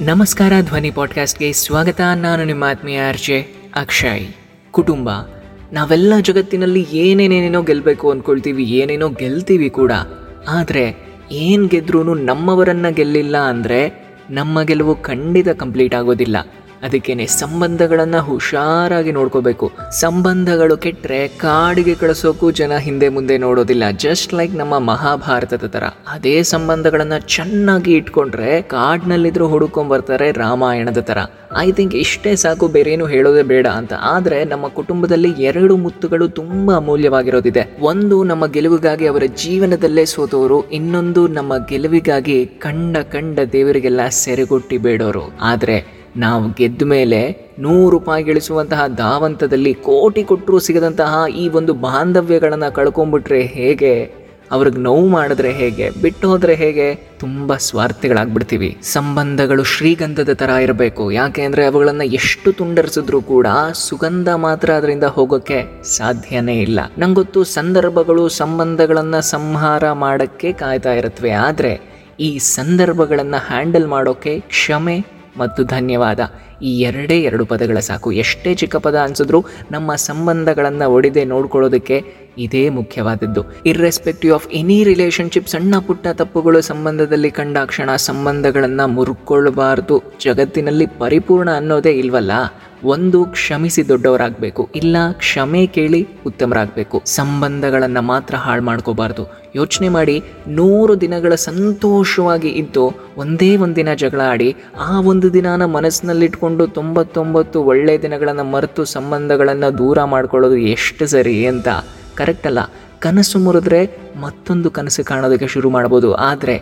ನಮಸ್ಕಾರ ಧ್ವನಿ ಪಾಡ್ಕಾಸ್ಟ್ಗೆ ಸ್ವಾಗತ. ನಾನು ನಿಮ್ಮ ಆತ್ಮೀಯ ಅರ್ಜೆ ಅಕ್ಷಯ್. ಕುಟುಂಬ, ನಾವೆಲ್ಲ ಜಗತ್ತಿನಲ್ಲಿ ಏನೇನೇನೇನೋ ಗೆಲ್ಲಬೇಕು ಅಂದ್ಕೊಳ್ತೀವಿ ಏನೇನೋ ಗೆಲ್ತೀವಿ ಕೂಡ. ಆದರೆ ಏನು ಗೆದ್ರೂ ನಮ್ಮವರನ್ನು ಗೆಲ್ಲಿಲ್ಲ ಅಂದರೆ ನಮ್ಮ ಗೆಲುವು ಖಂಡಿತ ಕಂಪ್ಲೀಟ್ ಆಗೋದಿಲ್ಲ. ಅದಕ್ಕೇನೆ ಸಂಬಂಧಗಳನ್ನು ಹುಷಾರಾಗಿ ನೋಡ್ಕೋಬೇಕು. ಸಂಬಂಧಗಳು ಕೆಟ್ಟರೆ ಕಾಡಿಗೆ ಕಳಿಸೋಕ್ಕೂ ಜನ ಹಿಂದೆ ಮುಂದೆ ನೋಡೋದಿಲ್ಲ. ಜಸ್ಟ್ ಲೈಕ್ ನಮ್ಮ ಮಹಾಭಾರತದ ಥರ. ಅದೇ ಸಂಬಂಧಗಳನ್ನು ಚೆನ್ನಾಗಿ ಇಟ್ಕೊಂಡ್ರೆ ಕಾಡಿನಲ್ಲಿದ್ರೂ ಹುಡುಕೊಂಡ್ಬರ್ತಾರೆ ರಾಮಾಯಣದ ಥರ. ಐ ಥಿಂಕ್ ಇಷ್ಟೇ ಸಾಕು, ಬೇರೇನು ಹೇಳೋದೇ ಬೇಡ ಅಂತ. ಆದರೆ ನಮ್ಮ ಕುಟುಂಬದಲ್ಲಿ ಎರಡು ಮುತ್ತುಗಳು ತುಂಬ ಅಮೂಲ್ಯವಾಗಿರೋದಿದೆ. ಒಂದು ನಮ್ಮ ಗೆಲುವಿಗಾಗಿ ಅವರ ಜೀವನದಲ್ಲೇ ಸೋತವರು ಇನ್ನೊಂದು ನಮ್ಮ ಗೆಲುವಿಗಾಗಿ ಕಂಡ ಕಂಡ ದೇವರಿಗೆಲ್ಲ ಸೆರೆಗೊಟ್ಟಿ ಬೇಡೋರು. ಆದರೆ ನಾವು ಗೆದ್ದ ಮೇಲೆ ನೂರು ರೂಪಾಯಿ ಗಳಿಸುವಂತಹ ಧಾವಂತದಲ್ಲಿ ಕೋಟಿ ಕೊಟ್ಟರೂ ಸಿಗದಂತಹ ಈ ಒಂದು ಬಾಂಧವ್ಯಗಳನ್ನು ಕಳ್ಕೊಂಡ್ಬಿಟ್ರೆ ಹೇಗೆ? ಅವ್ರಿಗೆ ನೋವು ಮಾಡಿದ್ರೆ ಹೇಗೆ? ಬಿಟ್ಟು ಹೋದರೆ ಹೇಗೆ? ತುಂಬ ಸ್ವಾರ್ಥಿಗಳಾಗ್ಬಿಡ್ತೀವಿ. ಸಂಬಂಧಗಳು ಶ್ರೀಗಂಧದ ಥರ ಇರಬೇಕು. ಯಾಕೆ ಅಂದರೆ ಅವುಗಳನ್ನು ಎಷ್ಟು ತುಂಡರಿಸಿದ್ರೂ ಕೂಡ ಸುಗಂಧ ಮಾತ್ರ ಅದರಿಂದ ಹೋಗೋಕ್ಕೆ ಸಾಧ್ಯನೇ ಇಲ್ಲ. ನಂಗೊತ್ತು ಸಂದರ್ಭಗಳು, ಸಂಬಂಧಗಳನ್ನು ಸಂಹಾರ ಮಾಡೋಕ್ಕೆ ಕಾಯ್ತಾ ಇರುತ್ತವೆ ಆದರೆ ಈ ಸಂದರ್ಭಗಳನ್ನು ಹ್ಯಾಂಡಲ್ ಮಾಡೋಕ್ಕೆ ಕ್ಷಮೆ ಮತ್ತು ಧನ್ಯವಾದ. ಈ ಎರಡೇ ಎರಡು ಪದಗಳ ಸಾಕು. ಎಷ್ಟೇ ಚಿಕ್ಕ ಪದ ಅನಿಸಿದ್ರೂ ನಮ್ಮ ಸಂಬಂಧಗಳನ್ನು ಒಡೆದೆ ನೋಡ್ಕೊಳ್ಳೋದಕ್ಕೆ ಇದೇ ಮುಖ್ಯವಾದದ್ದು. ಇರ್ರೆಸ್ಪೆಕ್ಟಿವ್ ಆಫ್ ಎನಿ ರಿಲೇಷನ್ಶಿಪ್ ಸಣ್ಣ ಪುಟ್ಟ ತಪ್ಪುಗಳು ಸಂಬಂಧದಲ್ಲಿ ಕಂಡಾಕ್ಷಣ ಸಂಬಂಧಗಳನ್ನು ಮುರುಕೊಳ್ಳಬಾರದು. ಜಗತ್ತಿನಲ್ಲಿ ಪರಿಪೂರ್ಣ ಅನ್ನೋದೇ ಇಲ್ವಲ್ಲ? ಒಂದು ಕ್ಷಮಿಸಿ ದೊಡ್ಡವರಾಗಬೇಕು, ಇಲ್ಲ ಕ್ಷಮೆ ಕೇಳಿ ಉತ್ತಮರಾಗಬೇಕು. ಸಂಬಂಧಗಳನ್ನು ಮಾತ್ರ ಹಾಳು ಮಾಡ್ಕೋಬಾರ್ದು. ಯೋಚನೆ ಮಾಡಿ, ನೂರು ದಿನಗಳ ಸಂತೋಷವಾಗಿ ಇದ್ದು ಒಂದೇ ಒಂದಿನ ಜಗಳ ಆಡಿ, ಆ ಒಂದು ದಿನಾನ ಮನಸ್ಸಿನಲ್ಲಿಟ್ಕೊಂಡು ತೊಂಬತ್ತೊಂಬತ್ತು ಒಳ್ಳೆಯ ದಿನಗಳನ್ನು ಮರೆತು ಸಂಬಂಧಗಳನ್ನು ದೂರ ಮಾಡ್ಕೊಳ್ಳೋದು ಎಷ್ಟು ಸರಿ ಅಂತ? ಕರೆಕ್ಟ್ ಅಲ್ಲ. ಕನಸು ಮುರಿದ್ರೆ ಮತ್ತೊಂದು ಕನಸು ಕಾಣೋದಕ್ಕೆ ಶುರು ಮಾಡ್ಬೋದು. ಆದರೆ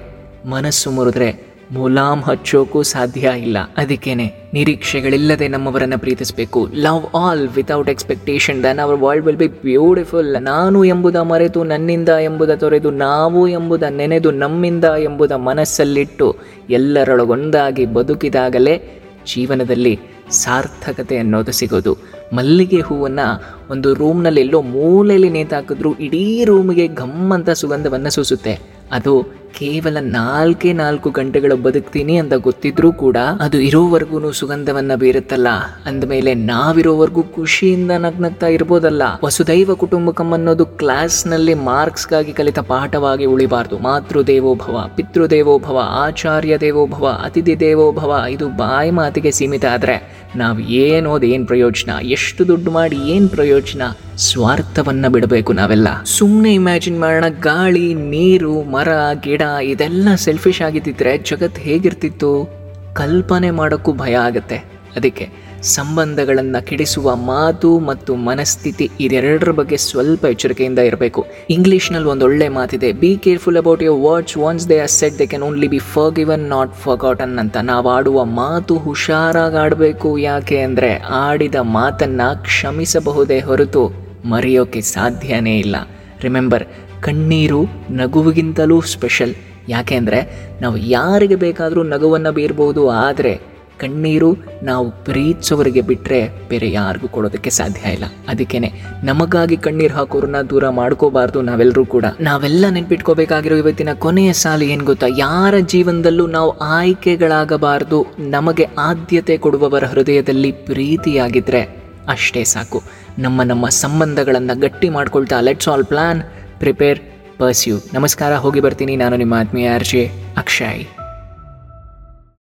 ಮನಸ್ಸು ಮುರಿದ್ರೆ ಮುಲಾಮ್ ಹಚ್ಚೋಕ್ಕೂ ಸಾಧ್ಯ ಇಲ್ಲ. ಅದಕ್ಕೇನೆ ನಿರೀಕ್ಷೆಗಳಿಲ್ಲದೆ ನಮ್ಮವರನ್ನು ಪ್ರೀತಿಸಬೇಕು. Love all without expectation then our world will be beautiful ನಾನು ಎಂಬುದ ಮರೆತು ನನ್ನಿಂದ ಎಂಬುದ ತೊರೆದು ನಾವು ಎಂಬುದ ನೆನೆದು ನಮ್ಮಿಂದ ಎಂಬುದ ಮನಸ್ಸಲ್ಲಿಟ್ಟು ಎಲ್ಲರೊಳಗೊಂದಾಗಿ ಬದುಕಿದಾಗಲೇ ಜೀವನದಲ್ಲಿ ಸಾರ್ಥಕತೆ ಅನ್ನೋದು ಸಿಗೋದು. ಮಲ್ಲಿಗೆ ಹೂವನ್ನು ಒಂದು ರೂಮ್ನಲ್ಲಿ ಎಲ್ಲೋ ಮೂಲೆಯಲ್ಲಿ ನೇತಾಕಿದ್ರು ಇಡೀ ರೂಮಿಗೆ ಘಮ್ಮಂತ ಸುಗಂಧವನ್ನು ಸೂಸುತ್ತೆ. ಅದು ಕೇವಲ ನಾಲ್ಕೇ ನಾಲ್ಕು ಗಂಟೆಗಳು ಬದುಕ್ತೀನಿ ಅಂತ ಗೊತ್ತಿದ್ರೂ ಕೂಡ ಅದು ಇರೋವರೆಗೂ ಸುಗಂಧವನ್ನ ಬೀರುತ್ತಲ್ಲ. ಅಂದಮೇಲೆ ನಾವಿರೋವರೆಗೂ ಖುಷಿಯಿಂದ ನಗ್ನಗ್ತಾ ಇರ್ಬೋದಲ್ಲ. ವಸುದೈವ ಕುಟುಂಬಕಂ ಅನ್ನೋದು ಕ್ಲಾಸ್ನಲ್ಲಿ ಮಾರ್ಕ್ಸ್ಗಾಗಿ ಕಲಿತ ಪಾಠವಾಗಿ ಉಳಿಬಾರ್ದು. ಮಾತೃ ದೇವೋಭವ ಪಿತೃ ದೇವೋಭವ ಆಚಾರ್ಯ ದೇವೋಭವ, ಅತಿಥಿ ದೇವೋಭವ, ಇದು ಬಾಯಿ ಮಾತಿಗೆ ಸೀಮಿತ ಆದ್ರೆ ನಾವು ಏನು ಅದೇನ್ ಏನು ಪ್ರಯೋಜನ? ಎಷ್ಟು ದುಡ್ಡು ಮಾಡಿ ಏನು ಪ್ರಯೋಜನ? ಸ್ವಾರ್ಥವನ್ನ ಬಿಡಬೇಕು ನಾವೆಲ್ಲ. ಸುಮ್ಮನೆ ಇಮ್ಯಾಜಿನ್ ಮಾಡೋಣ. ಗಾಳಿ, ನೀರು, ಮರ, ಗಿಡ ಇದೆಲ್ಲ ಸೆಲ್ಫಿಶ್ ಆಗಿದ್ದಿದ್ರೆ ಜಗತ್ತು ಹೇಗಿರ್ತಿತ್ತು? ಕಲ್ಪನೆ ಮಾಡೋಕ್ಕೂ ಭಯ ಆಗುತ್ತೆ. ಅದಕ್ಕೆ ಸಂಬಂಧಗಳನ್ನು ಕೆಡಿಸುವ ಮಾತು ಮತ್ತು ಮನಸ್ಥಿತಿ ಇದೆರಡರ ಬಗ್ಗೆ ಸ್ವಲ್ಪ ಎಚ್ಚರಿಕೆಯಿಂದ ಇರಬೇಕು. ಇಂಗ್ಲೀಷ್ನಲ್ಲಿ ಒಂದು ಒಳ್ಳೆ ಮಾತಿದೆ be careful about your words once they are set they can only be forgiven not forgotten ಅಂತ. ನಾವು ಆಡುವ ಮಾತು ಹುಷಾರಾಗಿ ಆಡಬೇಕು ಯಾಕೆ ಅಂದರೆ ಆಡಿದ ಮಾತನ್ನು ಕ್ಷಮಿಸಬಹುದೇ ಹೊರತು ಮರೆಯೋಕೆ ಸಾಧ್ಯನೇ ಇಲ್ಲ. ರಿಮೆಂಬರ್ ಕಣ್ಣೀರು ನಗುವಿಗಿಂತಲೂ ಸ್ಪೆಷಲ್. ಯಾಕೆ ಅಂದರೆ ನಾವು ಯಾರಿಗೆ ಬೇಕಾದರೂ ನಗುವನ್ನು ಬೀರ್ಬೋದು, ಆದರೆ ಕಣ್ಣೀರು ನಾವು ಪ್ರೀತಿಸೋವರಿಗೆ ಬಿಟ್ಟರೆ ಬೇರೆ ಯಾರಿಗೂ ಕೊಡೋದಕ್ಕೆ ಸಾಧ್ಯ ಇಲ್ಲ. ಅದಕ್ಕೇ ನಮಗಾಗಿ ಕಣ್ಣೀರು ಹಾಕೋರನ್ನ ದೂರ ಮಾಡ್ಕೋಬಾರ್ದು ನಾವೆಲ್ಲರೂ ಕೂಡ. ನಾವೆಲ್ಲ ನೆನ್ಪಿಟ್ಕೋಬೇಕಾಗಿರೋ ಇವತ್ತಿನ ಕೊನೆಯ ಸಾಲು ಏನು ಗೊತ್ತಾ? ಯಾರ ಜೀವನದಲ್ಲೂ ನಾವು ಆಯ್ಕೆಗಳಾಗಬಾರ್ದು. ನಮಗೆ ಆದ್ಯತೆ ಕೊಡುವವರ ಹೃದಯದಲ್ಲಿ ಪ್ರೀತಿಯಾಗಿದ್ದರೆ ಅಷ್ಟೇ ಸಾಕು. ನಮ್ಮ ನಮ್ಮ ಸಂಬಂಧಗಳನ್ನು ಗಟ್ಟಿ ಮಾಡ್ಕೊಳ್ತಾ let's all plan prepare pursue ನಮಸ್ಕಾರ ಹೋಗಿ ಬರ್ತೀನಿ. ನಾನು ನಿಮ್ಮ ಆತ್ಮೀಯ ಅರ್ಜೆ ಅಕ್ಷಯ್.